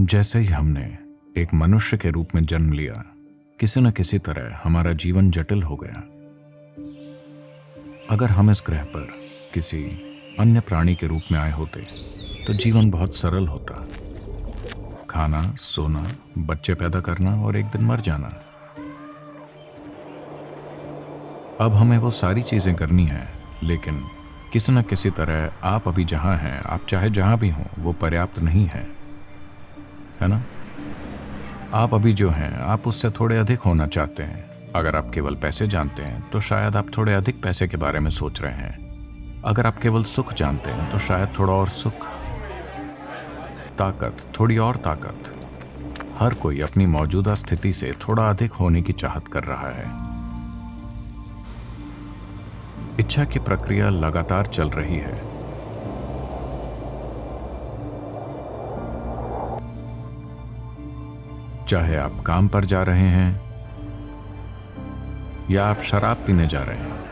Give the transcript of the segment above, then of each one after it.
जैसे ही हमने एक मनुष्य के रूप में जन्म लिया, किसी न किसी तरह हमारा जीवन जटिल हो गया। अगर हम इस ग्रह पर किसी अन्य प्राणी के रूप में आए होते तो जीवन बहुत सरल होता। खाना, सोना, बच्चे पैदा करना और एक दिन मर जाना। अब हमें वो सारी चीज़ें करनी है, लेकिन किसी न किसी तरह आप अभी जहाँ हैं, आप चाहे जहाँ भी हों, वो पर्याप्त नहीं है। है ना? आप अभी जो हैं, आप उससे थोड़े अधिक होना चाहते हैं। अगर आप केवल पैसे जानते हैं तो शायद आप थोड़े अधिक पैसे के बारे में सोच रहे हैं। अगर आप केवल सुख जानते हैं तो शायद थोड़ा और सुख। ताकत, थोड़ी और ताकत। हर कोई अपनी मौजूदा स्थिति से थोड़ा अधिक होने की चाहत कर रहा है। इच्छा की प्रक्रिया लगातार चल रही है। चाहे आप काम पर जा रहे हैं, या आप शराब पीने जा रहे हैं,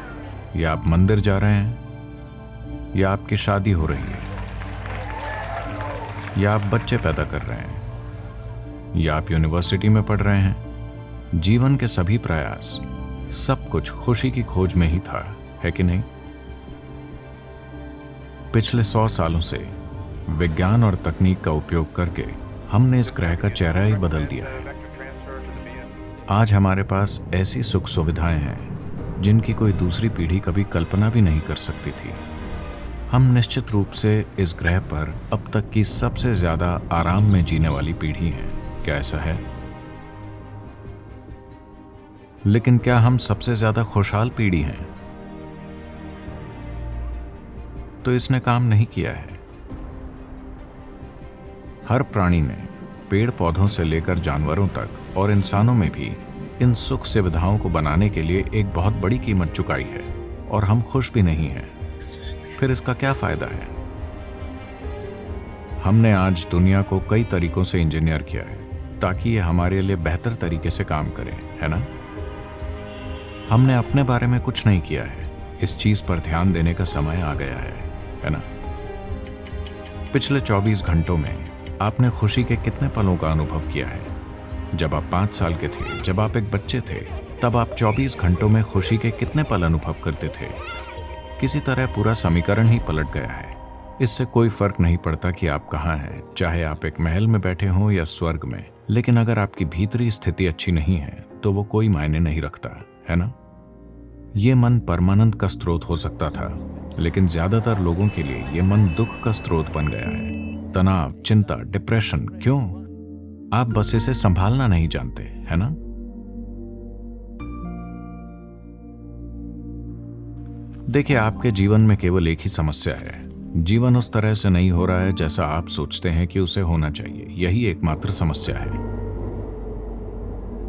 या आप मंदिर जा रहे हैं, या आपकी शादी हो रही है, या आप बच्चे पैदा कर रहे हैं, या आप यूनिवर्सिटी में पढ़ रहे हैं, जीवन के सभी प्रयास सब कुछ खुशी की खोज में ही था, है कि नहीं? पिछले सौ सालों से विज्ञान और तकनीक का उपयोग करके हमने इस ग्रह का चेहरा ही बदल दिया है। आज हमारे पास ऐसी सुख सुविधाएँ हैं, जिनकी कोई दूसरी पीढ़ी कभी कल्पना भी नहीं कर सकती थी। हम निश्चित रूप से इस ग्रह पर अब तक की सबसे ज़्यादा आराम में जीने वाली पीढ़ी हैं। क्या ऐसा है? लेकिन क्या हम सबसे ज़्यादा खुशहाल पीढ़ी हैं? तो इसने काम नहीं किया है। हर प्राणी ने पेड़ पौधों से लेकर जानवरों तक और इंसानों में भी इन सुख सुविधाओं को बनाने के लिए एक बहुत बड़ी कीमत चुकाई है और हम खुश भी नहीं हैं। फिर इसका क्या फ़ायदा है? हमने आज दुनिया को कई तरीकों से इंजीनियर किया है ताकि ये हमारे लिए बेहतर तरीके से काम करे, है ना? हमने अपने बारे में कुछ नहीं किया है। इस चीज़ पर ध्यान देने का समय आ गया है है ना? पिछले 24 घंटों में आपने खुशी के कितने पलों का अनुभव किया है? जब आप पाँच साल के थे, जब आप एक बच्चे थे, तब आप 24 घंटों में खुशी के कितने पल अनुभव करते थे? किसी तरह पूरा समीकरण ही पलट गया है। इससे कोई फ़र्क नहीं पड़ता कि आप कहाँ हैं, चाहे आप एक महल में बैठे हों या स्वर्ग में। लेकिन अगर आपकी भीतरी स्थिति अच्छी नहीं है तो वो कोई मायने नहीं रखता, है ना? ये मन परमानंद का स्रोत हो सकता था, लेकिन ज़्यादातर लोगों के लिए ये मन दुख का स्रोत बन गया है। तनाव, चिंता डिप्रेशन क्यों? आप बस इसे संभालना नहीं जानते, है ना? देखिए, आपके जीवन में केवल एक ही समस्या है। जीवन उस तरह से नहीं हो रहा है जैसा आप सोचते हैं कि उसे होना चाहिए। यही एकमात्र समस्या है।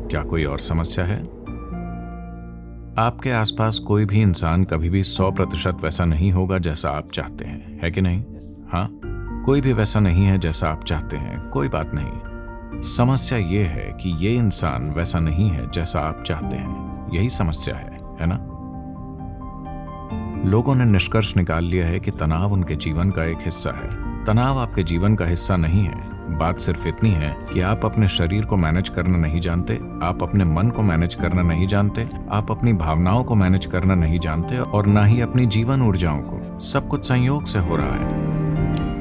क्या कोई और समस्या है? आपके आसपास कोई भी इंसान कभी भी सौ प्रतिशत वैसा नहीं होगा जैसा आप चाहते हैं। है कि नहीं? हाँ? कोई भी वैसा नहीं है जैसा आप चाहते हैं, कोई बात नहीं। समस्या ये है कि ये इंसान वैसा नहीं है जैसा आप चाहते हैं। यही समस्या है है ना? लोगों ने निष्कर्ष निकाल लिया है कि तनाव उनके जीवन का एक हिस्सा है। तनाव आपके जीवन का हिस्सा नहीं है। बात सिर्फ़ इतनी है कि आप अपने शरीर को मैनेज करना नहीं जानते, आप अपने मन को मैनेज करना नहीं जानते, आप अपनी भावनाओं को मैनेज करना नहीं जानते और ना ही अपनी जीवन ऊर्जाओं को। सब कुछ संयोग से हो रहा है।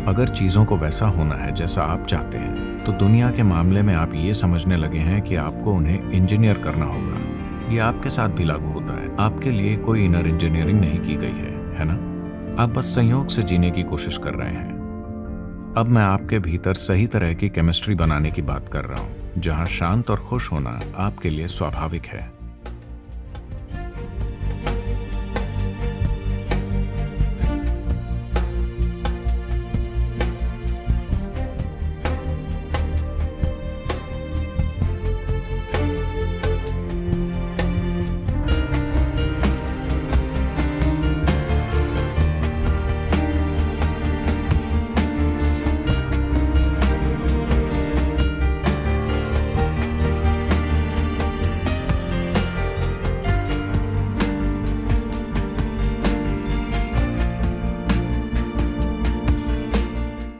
अगर चीज़ों को वैसा होना है जैसा आप चाहते हैं तो दुनिया के मामले में आप ये समझने लगे हैं कि आपको उन्हें इंजीनियर करना होगा। ये आपके साथ भी लागू होता है। आपके लिए कोई इनर इंजीनियरिंग नहीं की गई है है ना? आप बस संयोग से जीने की कोशिश कर रहे हैं। अब मैं आपके भीतर सही तरह की केमिस्ट्री बनाने की बात कर रहा हूँ, जहाँ शांत और खुश होना आपके लिए स्वाभाविक है।